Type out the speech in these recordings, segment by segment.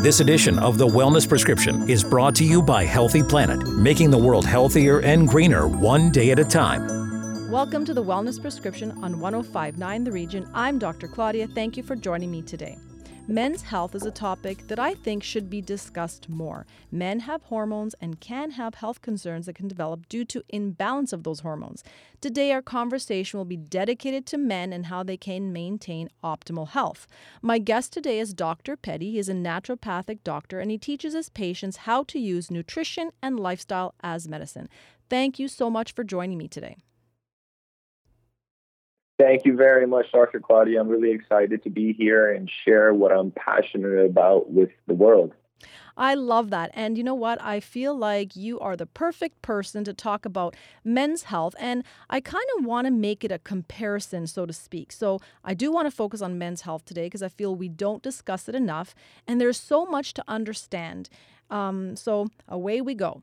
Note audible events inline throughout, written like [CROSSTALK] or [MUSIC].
This edition of The Wellness Prescription is brought to you by Healthy Planet, making the world healthier and greener one day at a time. Welcome to The Wellness Prescription on 1059 The Region. I'm Dr. Claudia. Thank you for joining me today. Men's health is a topic that I think should be discussed more. Men have hormones and can have health concerns that can develop due to imbalance of those hormones. Today, our conversation will be dedicated to men and how they can maintain optimal health. My guest today is Dr. Pedi. He is a naturopathic doctor and he teaches his patients how to use nutrition and lifestyle as medicine. Thank you so much for joining me today. Thank you very much, Dr. Claudia. I'm really excited to be here and share what I'm passionate about with the world. I love that. And you know what? I feel like you are the perfect person to talk about men's health. And I kind of want to make it a comparison, so to speak. So I do want to focus on men's health today because I feel we don't discuss it enough. And there's so much to understand. Um, so away we go.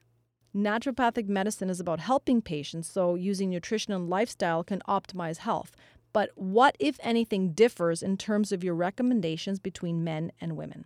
Naturopathic medicine is about helping patients, so using nutrition and lifestyle can optimize health. But what, if anything, differs in terms of your recommendations between men and women?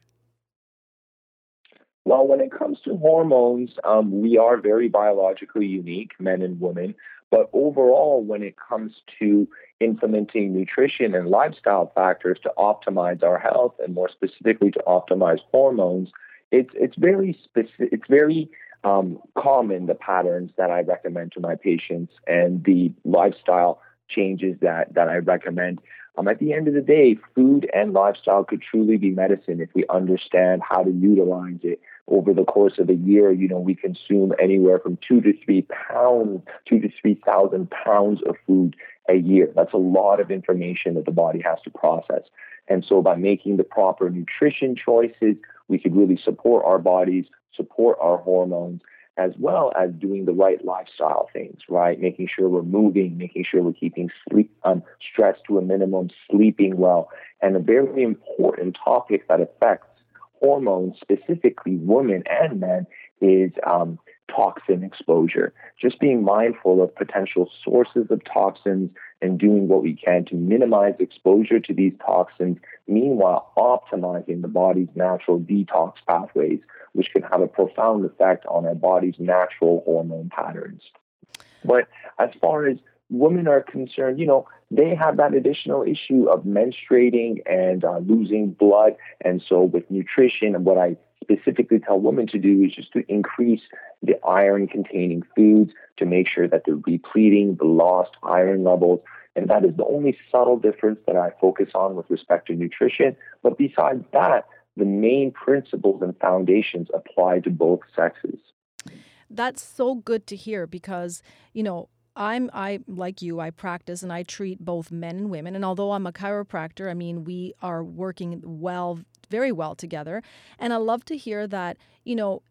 Well, when it comes to hormones, um, we are very biologically unique, men and women. But overall, when it comes to implementing nutrition and lifestyle factors to optimize our health, and more specifically to optimize hormones, it's it's very specific. It's very um, common the patterns that I recommend to my patients and the lifestyle changes that that I recommend. Um, at the end of the day, food and lifestyle could truly be medicine if we understand how to utilize it. Over the course of a year, you know, we consume anywhere from two to three pounds, two to three thousand pounds of food a year. That's a lot of information that the body has to process. And so, by making the proper nutrition choices, we could really support our bodies support our hormones as well as doing the right lifestyle things, right? Making sure we're moving, making sure we're keeping sleep um, stress to a minimum, sleeping well. And a very important topic that affects hormones, specifically women and men, is um, toxin exposure. Just being mindful of potential sources of toxins and doing what we can to minimize exposure to these toxins, meanwhile optimizing the body's natural detox pathways which can have a profound effect on our body's natural hormone patterns. But as far as women are concerned, you know, they have that additional issue of menstruating and uh, losing blood. And so, with nutrition, and what I specifically tell women to do is just to increase the iron containing foods to make sure that they're repleting the lost iron levels. And that is the only subtle difference that I focus on with respect to nutrition. But besides that, the main principles and foundations apply to both sexes. That's so good to hear because, you know, I'm I like you I practice and I treat both men and women and although I'm a chiropractor I mean we are working well very well together and I love to hear that you know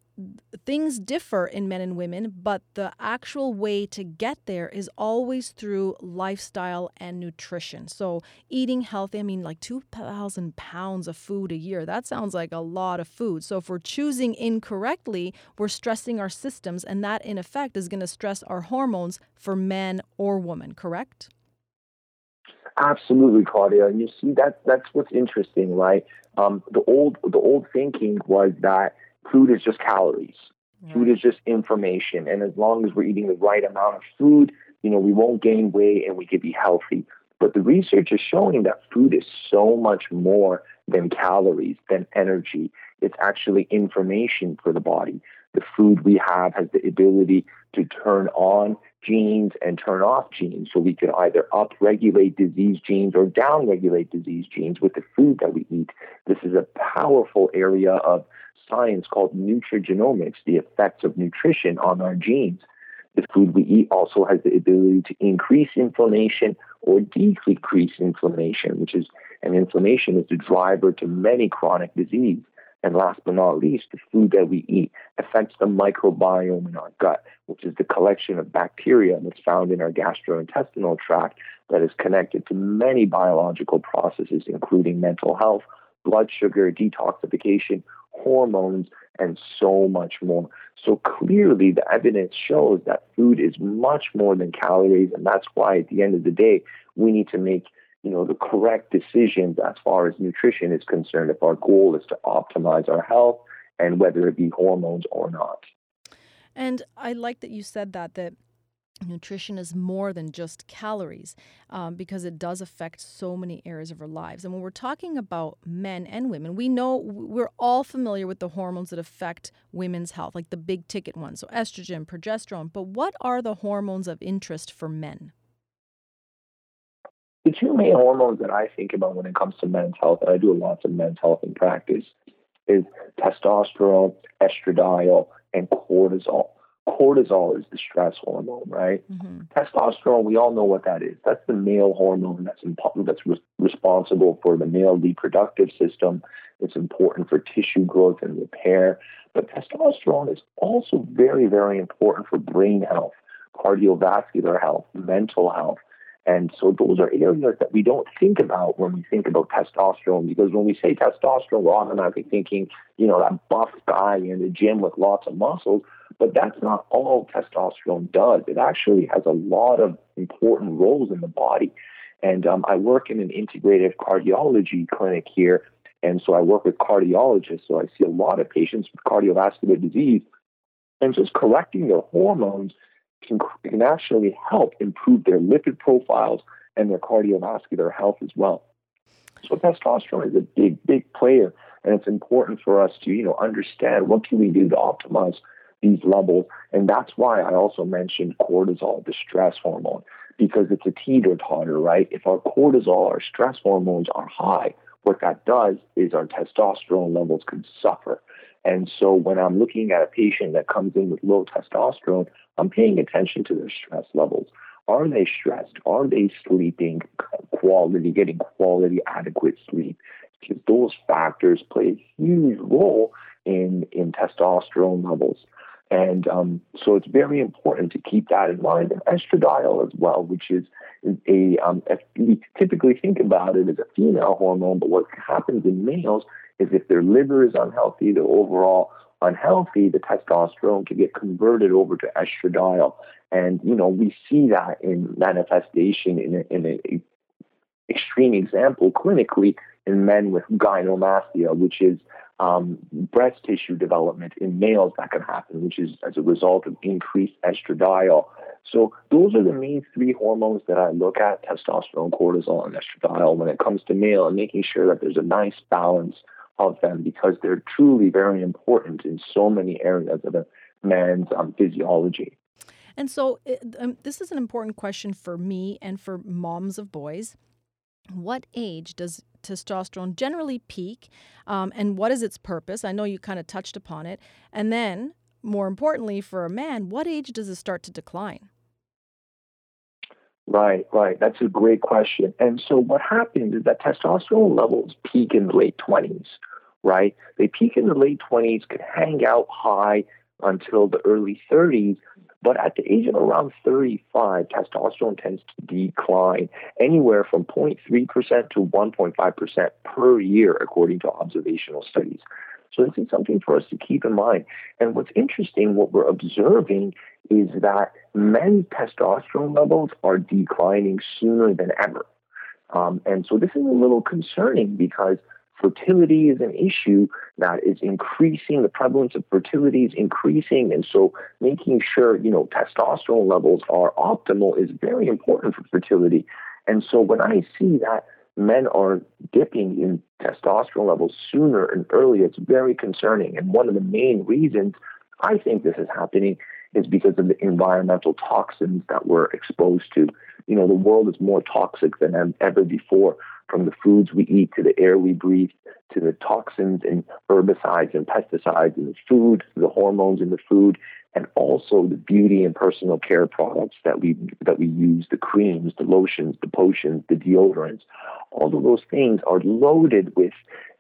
things differ in men and women, but the actual way to get there is always through lifestyle and nutrition. So, eating healthy, I mean, like 2,000 pounds of food a year, that sounds like a lot of food. So, if we're choosing incorrectly, we're stressing our systems, and that in effect is going to stress our hormones for men or women, correct? Absolutely, Claudia. And you see, that that's what's interesting, right? Um, the old the old thinking was that food is just calories. Food is just information. And as long as we're eating the right amount of food, you know, we won't gain weight and we can be healthy. But the research is showing that food is so much more than calories, than energy. It's actually information for the body. The food we have has the ability to turn on genes and turn off genes. So we can either upregulate disease genes or downregulate disease genes with the food that we eat. This is a powerful area of science called nutrigenomics, the effects of nutrition on our genes. The food we eat also has the ability to increase inflammation or decrease inflammation, which is, and inflammation is the driver to many chronic disease. And last but not least, the food that we eat affects the microbiome in our gut, which is the collection of bacteria that's found in our gastrointestinal tract that is connected to many biological processes, including mental health, blood sugar, detoxification, hormones, and so much more. So clearly, the evidence shows that food is much more than calories, and that's why at the end of the day, we need to make you know, the correct decisions as far as nutrition is concerned if our goal is to optimize our health and whether it be hormones or not. And I like that you said that that nutrition is more than just calories um, because it does affect so many areas of our lives. And when we're talking about men and women, we know we're all familiar with the hormones that affect women's health, like the big ticket ones, so estrogen, progesterone. But what are the hormones of interest for men? The two main hormones that I think about when it comes to men's health, and I do lots of men's health in practice, is testosterone, estradiol, and cortisol cortisol is the stress hormone, right? Mm-hmm. Testosterone, we all know what that is. That's the male hormone that's important, that's re- responsible for the male reproductive system. It's important for tissue growth and repair. But testosterone is also very, very important for brain health, cardiovascular health, mental health. And so those are areas that we don't think about when we think about testosterone because when we say testosterone, we're automatically thinking, you know, that buff guy in the gym with lots of muscles. But that's not all testosterone does. It actually has a lot of important roles in the body. And um, I work in an integrative cardiology clinic here. And so I work with cardiologists. So I see a lot of patients with cardiovascular disease. And just correcting their hormones can, can actually help improve their lipid profiles and their cardiovascular health as well. So testosterone is a big, big player. And it's important for us to, you know, understand what can we do to optimize these levels. And that's why I also mentioned cortisol, the stress hormone, because it's a teeter totter, right? If our cortisol, our stress hormones are high, what that does is our testosterone levels can suffer. And so when I'm looking at a patient that comes in with low testosterone, I'm paying attention to their stress levels. Are they stressed? Are they sleeping quality, getting quality, adequate sleep? Because those factors play a huge role in, in testosterone levels. And um, so it's very important to keep that in mind. And estradiol as well, which is a, um, a, we typically think about it as a female hormone, but what happens in males is if their liver is unhealthy, they're overall unhealthy, the testosterone can get converted over to estradiol. And, you know, we see that in manifestation in, in an extreme example clinically in men with gynecomastia, which is um, breast tissue development in males that can happen, which is as a result of increased estradiol. So those are the main three hormones that I look at, testosterone, cortisol, and estradiol when it comes to male and making sure that there's a nice balance of them because they're truly very important in so many areas of a man's um, physiology. And so um, this is an important question for me and for moms of boys. What age does testosterone generally peak um, and what is its purpose? I know you kind of touched upon it. And then, more importantly, for a man, what age does it start to decline? Right, right. That's a great question. And so what happens is that testosterone levels peak in the late 20s, right? They peak in the late 20s, can hang out high until the early 30s, but at the age of around 35, testosterone tends to decline anywhere from 0.3% to 1.5% per year, according to observational studies. So this is something for us to keep in mind. And what's interesting, what we're observing is that men's testosterone levels are declining sooner than ever. Um, and so this is a little concerning because fertility is an issue that is increasing. The prevalence of fertility is increasing. And so making sure, you know, testosterone levels are optimal is very important for fertility. And so when I see that men are dipping in testosterone levels sooner and earlier, it's very concerning. And one of the main reasons I think this is happening is because of the environmental toxins that we're exposed to. You know, the world is more toxic than ever before from the foods we eat to the air we breathe to the toxins and herbicides and pesticides in the food, the hormones in the food, and also the beauty and personal care products that we that we use, the creams, the lotions, the potions, the deodorants. All of those things are loaded with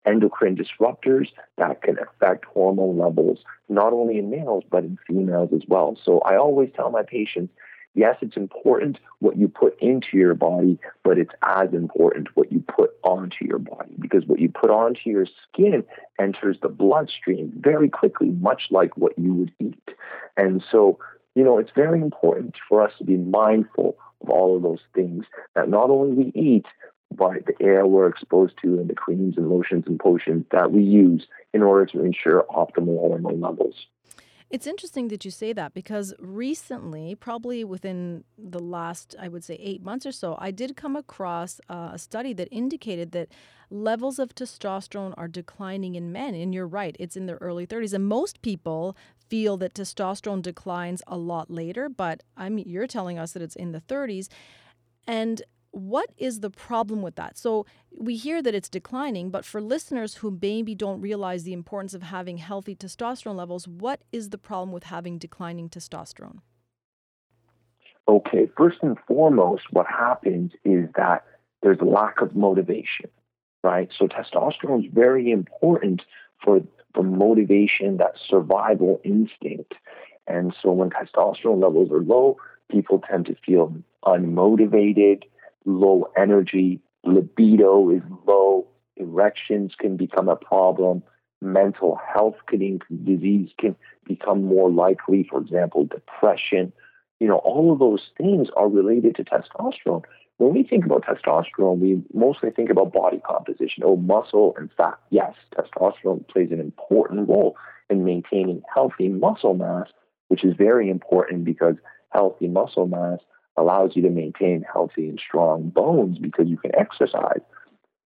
endocrine disruptors that can affect hormone levels, not only in males, but in females as well. So I always tell my patients yes, it's important what you put into your body, but it's as important what you put onto your body because what you put onto your skin enters the bloodstream very quickly, much like what you would eat. And so, you know, it's very important for us to be mindful of all of those things that not only we eat, but the air we're exposed to and the creams and lotions and potions that we use in order to ensure optimal hormone levels. It's interesting that you say that because recently, probably within the last, I would say, eight months or so, I did come across uh, a study that indicated that levels of testosterone are declining in men. And you're right, it's in their early 30s. And most people feel that testosterone declines a lot later, but I mean, you're telling us that it's in the 30s. And what is the problem with that? So we hear that it's declining, but for listeners who maybe don't realize the importance of having healthy testosterone levels, what is the problem with having declining testosterone? Okay, first and foremost, what happens is that there's lack of motivation, right? So testosterone is very important for for motivation, that survival instinct. And so when testosterone levels are low, people tend to feel unmotivated, low energy, libido is low, erections can become a problem, mental health can, disease can become more likely, for example, depression. You know, all of those things are related to testosterone. When we think about testosterone, we mostly think about body composition, oh, muscle and fat. Yes, testosterone plays an important role in maintaining healthy muscle mass, which is very important because healthy muscle mass allows you to maintain healthy and strong bones because you can exercise.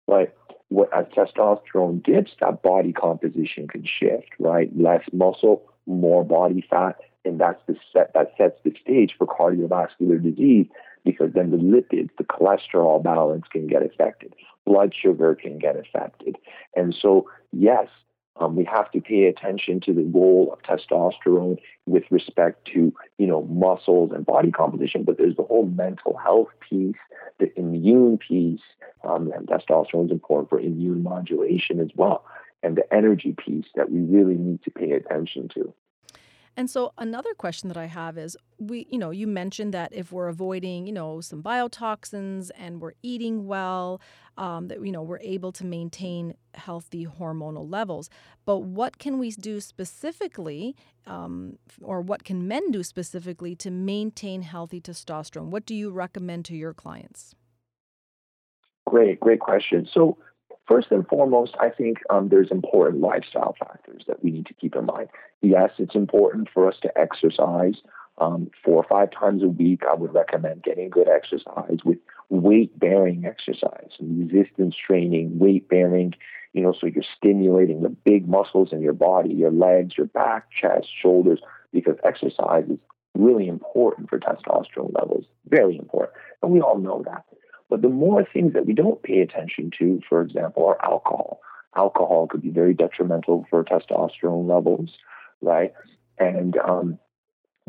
But what as testosterone dips, that body composition can shift, right? Less muscle, more body fat, and that's the set that sets the stage for cardiovascular disease because then the lipids, the cholesterol balance can get affected, blood sugar can get affected. And so, yes, um, we have to pay attention to the role of testosterone with respect to, you know, muscles and body composition, but there's the whole mental health piece, the immune piece, um, and testosterone is important for immune modulation as well, and the energy piece that we really need to pay attention to. And so another question that I have is we you know you mentioned that if we're avoiding you know some biotoxins and we're eating well um, that you know we're able to maintain healthy hormonal levels. But what can we do specifically um, or what can men do specifically to maintain healthy testosterone? What do you recommend to your clients? Great great question. So First and foremost, I think um, there's important lifestyle factors that we need to keep in mind. Yes, it's important for us to exercise um, four or five times a week. I would recommend getting good exercise with weight bearing exercise, resistance training, weight bearing, you know, so you're stimulating the big muscles in your body, your legs, your back, chest, shoulders, because exercise is really important for testosterone levels, very important. And we all know that. But the more things that we don't pay attention to, for example, are alcohol. Alcohol could be very detrimental for testosterone levels, right? And um,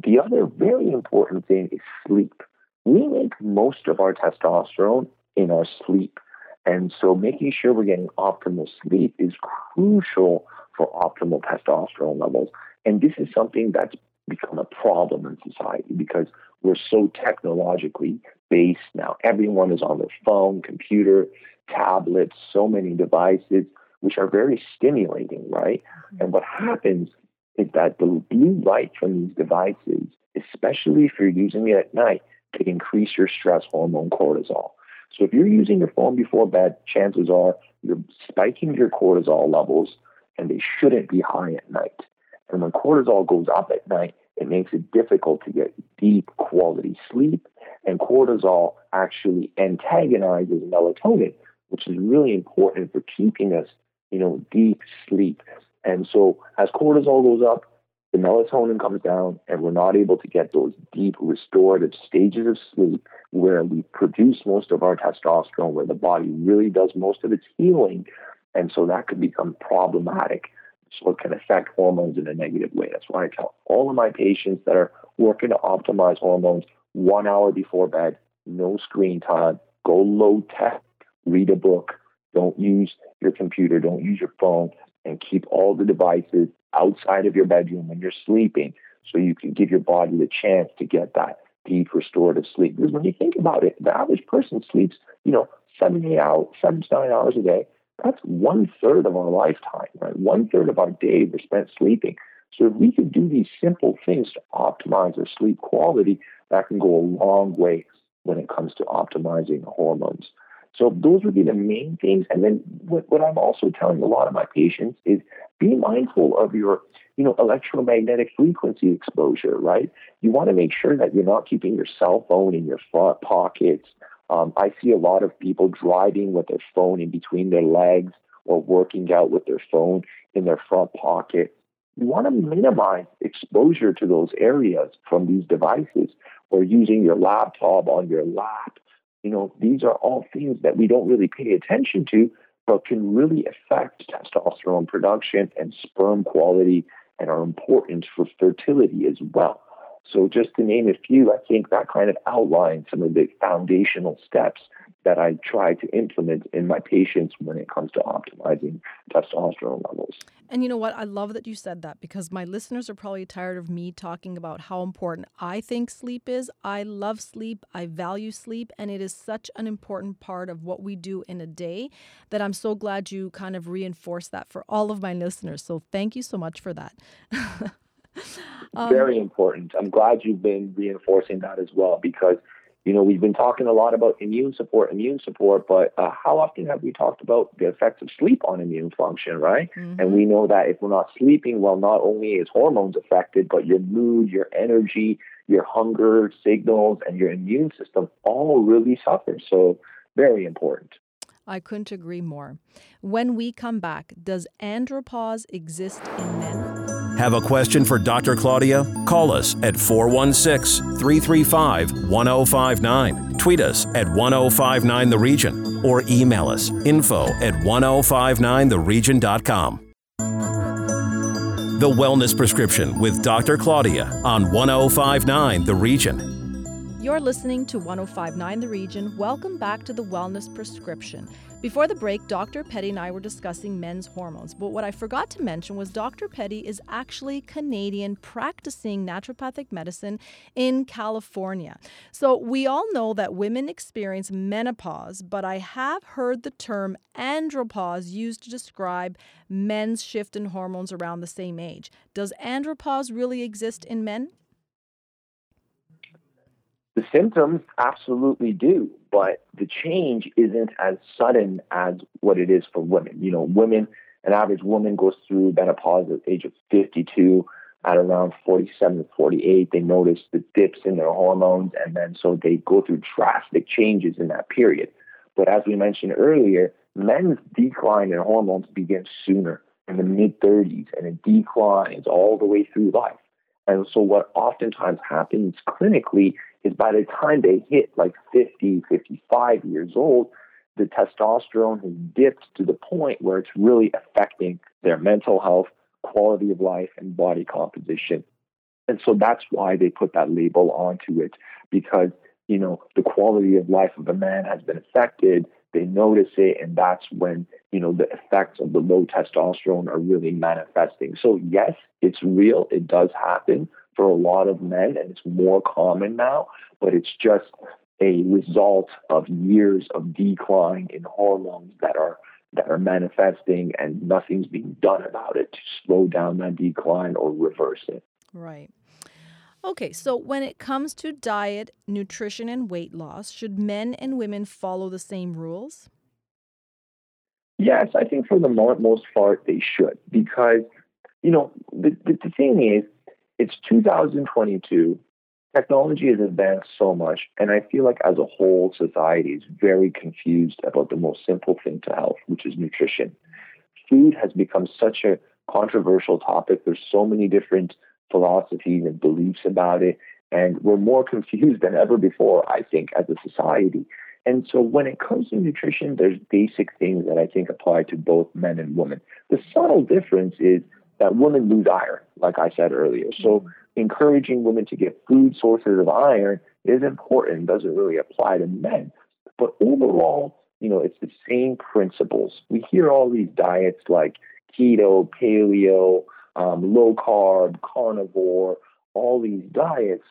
the other very important thing is sleep. We make most of our testosterone in our sleep. And so making sure we're getting optimal sleep is crucial for optimal testosterone levels. And this is something that's become a problem in society because we're so technologically based now. Everyone is on their phone, computer, tablets, so many devices, which are very stimulating, right? Mm-hmm. And what happens is that the blue light from these devices, especially if you're using it at night, can increase your stress hormone cortisol. So if you're using your phone before bed, chances are you're spiking your cortisol levels and they shouldn't be high at night. And when cortisol goes up at night, it makes it difficult to get deep quality sleep. And cortisol actually antagonizes melatonin, which is really important for keeping us, you know, deep sleep. And so as cortisol goes up, the melatonin comes down, and we're not able to get those deep restorative stages of sleep where we produce most of our testosterone, where the body really does most of its healing. And so that could become problematic so it can affect hormones in a negative way. That's why I tell all of my patients that are working to optimize hormones one hour before bed, no screen time, go low tech, read a book, don't use your computer, don't use your phone, and keep all the devices outside of your bedroom when you're sleeping so you can give your body the chance to get that deep restorative sleep. Because when you think about it, the average person sleeps, you know, seven, eight hours, seven to nine hours a day. That's one third of our lifetime, right? One third of our day we're spent sleeping. So if we could do these simple things to optimize our sleep quality, that can go a long way when it comes to optimizing hormones. So those would be the main things. And then what, what I'm also telling a lot of my patients is be mindful of your, you know, electromagnetic frequency exposure, right? You want to make sure that you're not keeping your cell phone in your pockets. Um, I see a lot of people driving with their phone in between their legs or working out with their phone in their front pocket. You want to minimize exposure to those areas from these devices or using your laptop on your lap you know, these are all things that we don't really pay attention to, but can really affect testosterone production and sperm quality and are important for fertility as well. So, just to name a few, I think that kind of outlines some of the foundational steps that I try to implement in my patients when it comes to optimizing testosterone levels. And you know what? I love that you said that because my listeners are probably tired of me talking about how important I think sleep is. I love sleep, I value sleep, and it is such an important part of what we do in a day that I'm so glad you kind of reinforce that for all of my listeners. So thank you so much for that. [LAUGHS] um, Very important. I'm glad you've been reinforcing that as well because you know, we've been talking a lot about immune support, immune support, but uh, how often have we talked about the effects of sleep on immune function, right? Mm-hmm. And we know that if we're not sleeping well, not only is hormones affected, but your mood, your energy, your hunger signals, and your immune system all really suffer. So, very important. I couldn't agree more. When we come back, does andropause exist in men? Have a question for Dr. Claudia? Call us at 416 335 1059. Tweet us at 1059 The Region or email us info at 1059theregion.com. The Wellness Prescription with Dr. Claudia on 1059 The Region. You're listening to 1059 The Region. Welcome back to the Wellness Prescription. Before the break, Dr. Pedi and I were discussing men's hormones, but what I forgot to mention was Dr. Pedi is actually Canadian practicing naturopathic medicine in California. So we all know that women experience menopause, but I have heard the term andropause used to describe men's shift in hormones around the same age. Does andropause really exist in men? The symptoms absolutely do, but the change isn't as sudden as what it is for women. You know, women, an average woman goes through menopause at the age of 52. At around 47 to 48, they notice the dips in their hormones, and then so they go through drastic changes in that period. But as we mentioned earlier, men's decline in hormones begins sooner in the mid 30s, and it declines all the way through life. And so, what oftentimes happens clinically is by the time they hit like 50, 55 years old, the testosterone has dipped to the point where it's really affecting their mental health, quality of life, and body composition. And so that's why they put that label onto it because, you know, the quality of life of a man has been affected. They notice it, and that's when, you know, the effects of the low testosterone are really manifesting. So, yes, it's real. It does happen for a lot of men, and it's more common now, but it's just a result of years of decline in hormones that are that are manifesting and nothing's being done about it to slow down that decline or reverse it. Right. Okay, so when it comes to diet, nutrition, and weight loss, should men and women follow the same rules? Yes, I think for the most part they should because, you know, the, the, the thing is, it's 2022. Technology has advanced so much, and I feel like as a whole, society is very confused about the most simple thing to health, which is nutrition. Food has become such a controversial topic. There's so many different philosophies and beliefs about it, and we're more [LAUGHS] confused than ever before, I think, as a society. And so when it comes to nutrition, there's basic things that I think apply to both men and women. The subtle difference is that women lose iron, like I said earlier. So mm-hmm. encouraging women to get food sources of iron is important, doesn't really apply to men. But overall, you know, it's the same principles. We hear all these diets like keto, paleo, um, low carb, carnivore, all these diets,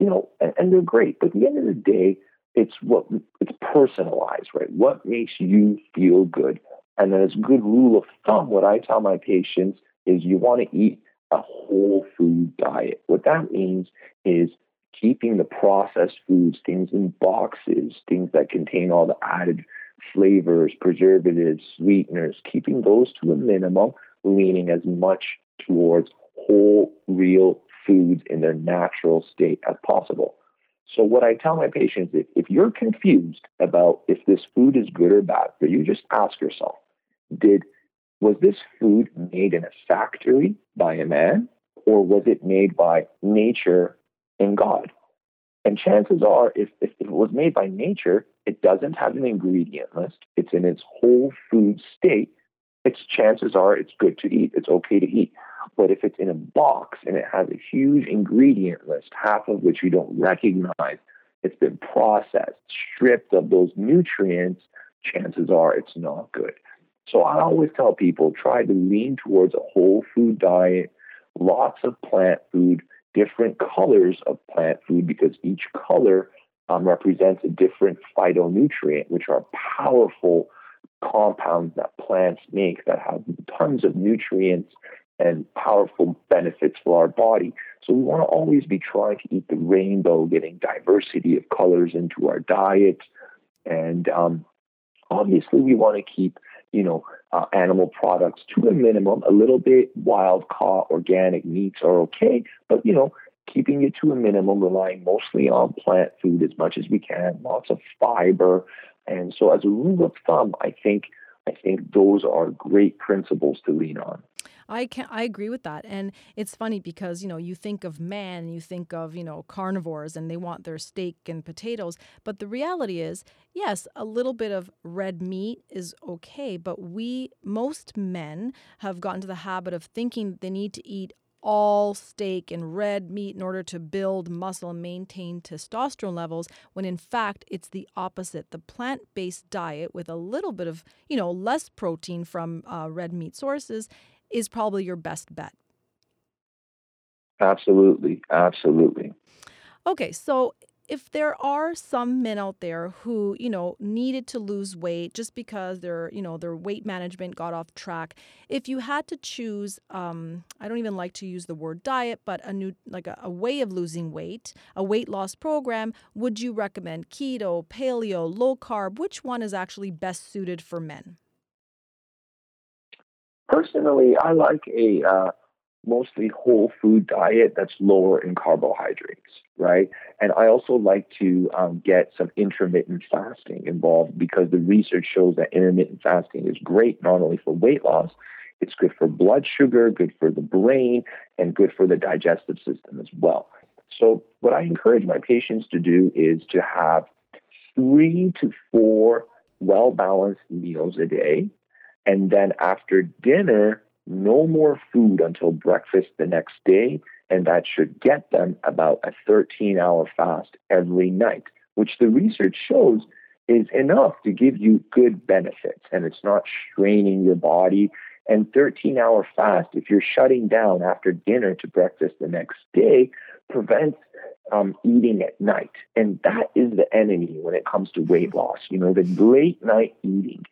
you know, and, and they're great. But at the end of the day, it's what it's personalized, right? What makes you feel good? And then as good rule of thumb, what I tell my patients is you want to eat a whole food diet. What that means is keeping the processed foods, things in boxes, things that contain all the added flavors, preservatives, sweeteners, keeping those to a minimum, leaning as much towards whole, real foods in their natural state as possible. So, what I tell my patients is if you're confused about if this food is good or bad for you, just ask yourself did was this food made in a factory by a man, or was it made by nature and God? And chances are, if, if it was made by nature, it doesn't have an ingredient list. It's in its whole food state. Its chances are it's good to eat. It's okay to eat. But if it's in a box and it has a huge ingredient list, half of which you don't recognize, it's been processed, stripped of those nutrients, chances are it's not good. So I always tell people try to lean towards a whole food diet, lots of plant food, different colors of plant food because each color um, represents a different phytonutrient, which are powerful compounds that plants make that have tons of nutrients and powerful benefits for our body. So we want to always be trying to eat the rainbow, getting diversity of colors into our diet. And um, obviously, we want to keep you know, uh, animal products to a minimum. A little bit wild caught organic meats are okay, but you know, keeping it to a minimum, relying mostly on plant food as much as we can, lots of fiber. And so as a rule of thumb, I think I think those are great principles to lean on. I can I agree with that. And it's funny because, you know, you think of man, you think of, you know, carnivores and they want their steak and potatoes, but the reality is, yes, a little bit of red meat is okay, but we most men have gotten to the habit of thinking they need to eat all steak and red meat in order to build muscle and maintain testosterone levels when in fact it's the opposite the plant-based diet with a little bit of you know less protein from uh, red meat sources is probably your best bet. Absolutely. Absolutely. Okay, so if there are some men out there who, you know, needed to lose weight just because their, you know, their weight management got off track, if you had to choose, um, I don't even like to use the word diet, but a new, like a, a way of losing weight, a weight loss program, would you recommend keto, paleo, low carb? Which one is actually best suited for men? Personally, I like a uh, mostly whole food diet that's lower in carbohydrates, right? And I also like to um, get some intermittent fasting involved because the research shows that intermittent fasting is great not only for weight loss, it's good for blood sugar, good for the brain, and good for the digestive system as well. So, what I encourage my patients to do is to have three to four well balanced meals a day and then after dinner, no more food until breakfast the next day. And that should get them about a 13 hour fast every night, which the research shows is enough to give you good benefits. And it's not straining your body. And 13 hour fast, if you're shutting down after dinner to breakfast the next day, prevents um, eating at night. And that is the enemy when it comes to weight loss. You know, the late night eating.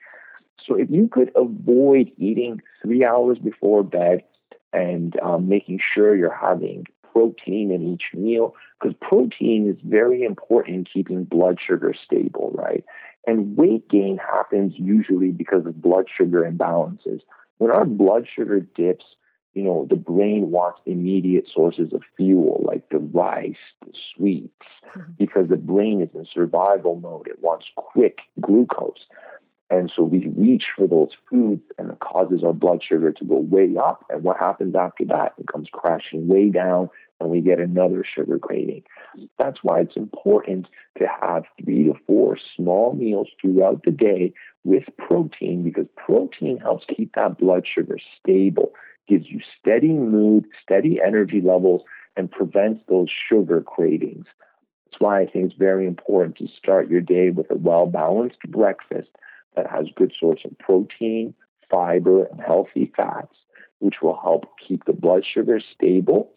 So if you could avoid eating three hours before bed and um, making sure you're having protein in each meal, because protein is very important in keeping blood sugar stable, right? And weight gain happens usually because of blood sugar imbalances. When our blood sugar dips, you know, the brain wants immediate sources of fuel like the rice, the sweets, mm-hmm. because the brain is in survival mode. It wants quick glucose. And so we reach for those foods and it causes our blood sugar to go way up. And what happens after that? It comes crashing way down and we get another sugar craving. That's why it's important to have three to four small meals throughout the day with protein because protein helps keep that blood sugar stable, gives you steady mood, steady energy levels, and prevents those sugar cravings. That's why I think it's very important to start your day with a well balanced breakfast that has good source of protein, fiber, and healthy fats, which will help keep the blood sugar stable.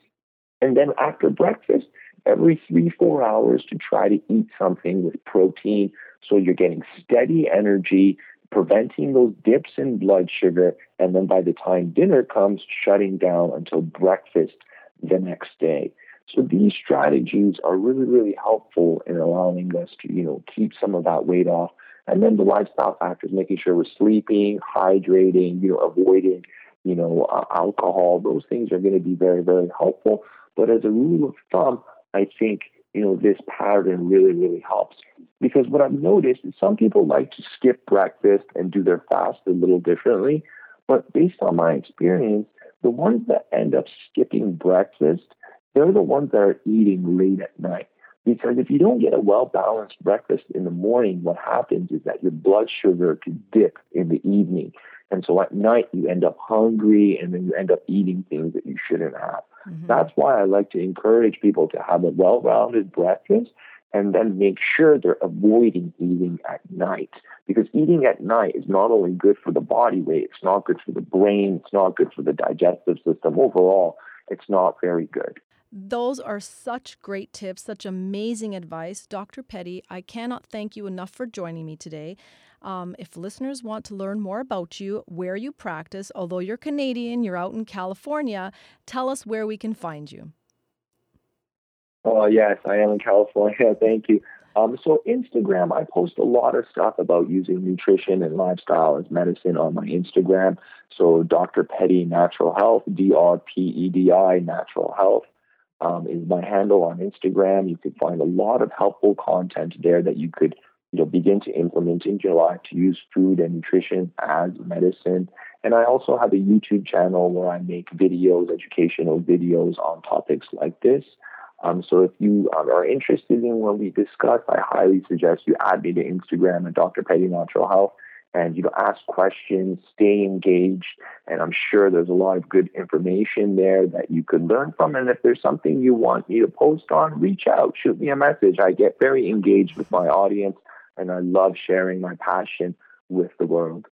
And then after breakfast, every three, four hours to try to eat something with protein so you're getting steady energy, preventing those dips in blood sugar, and then by the time dinner comes, shutting down until breakfast the next day. So these strategies are really, really helpful in allowing us to, you know, keep some of that weight off And then the lifestyle factors, making sure we're sleeping, hydrating, you know, avoiding, you know, uh, alcohol. Those things are going to be very, very helpful. But as a rule of thumb, I think you know this pattern really, really helps because what I've noticed is some people like to skip breakfast and do their fast a little differently. But based on my experience, the ones that end up skipping breakfast, they're the ones that are eating late at night. Because if you don't get a well balanced breakfast in the morning, what happens is that your blood sugar could dip in the evening. And so at night, you end up hungry and then you end up eating things that you shouldn't have. Mm-hmm. That's why I like to encourage people to have a well rounded breakfast and then make sure they're avoiding eating at night. Because eating at night is not only good for the body weight, it's not good for the brain, it's not good for the digestive system. Overall, it's not very good. Those are such great tips, such amazing advice. Dr. Pedi, I cannot thank you enough for joining me today. Um, if listeners want to learn more about you, where you practice, although you're Canadian, you're out in California, tell us where we can find you. Oh, yes, I am in California. [LAUGHS] Thank you. Um, so, Instagram, I post a lot of stuff about using nutrition and lifestyle as medicine on my Instagram. So, Dr. Pedi Natural Health, D R P E D I Natural Health. Um, is my handle on Instagram. You could find a lot of helpful content there that you could you know, begin to implement in July to use food and nutrition as medicine. And I also have a YouTube channel where I make videos, educational videos on topics like this. Um, so if you are interested in what we discuss, I highly suggest you add me to Instagram at Dr. Pedi Natural Health and you know ask questions, stay engaged, and I'm sure there's a lot of good information there that you could learn from. And if there's something you want me to post on, reach out, shoot me a message. I get very engaged with my audience and I love sharing my passion with the world.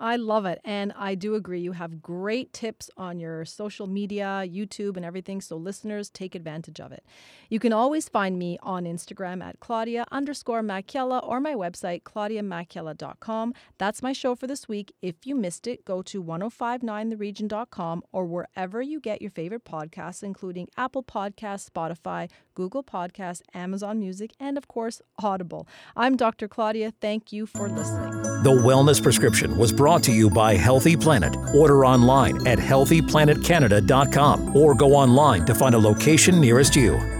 I love it. And I do agree. You have great tips on your social media, YouTube, and everything. So listeners, take advantage of it. You can always find me on Instagram at Claudia underscore Macchiella or my website, claudiamacchiella.com. That's my show for this week. If you missed it, go to 1059theregion.com or wherever you get your favorite podcasts, including Apple Podcasts, Spotify, Google Podcasts, Amazon Music, and of course, Audible. I'm Dr. Claudia. Thank you for listening. The Wellness Prescription was brought to you by Healthy Planet. Order online at healthyplanetcanada.com or go online to find a location nearest you.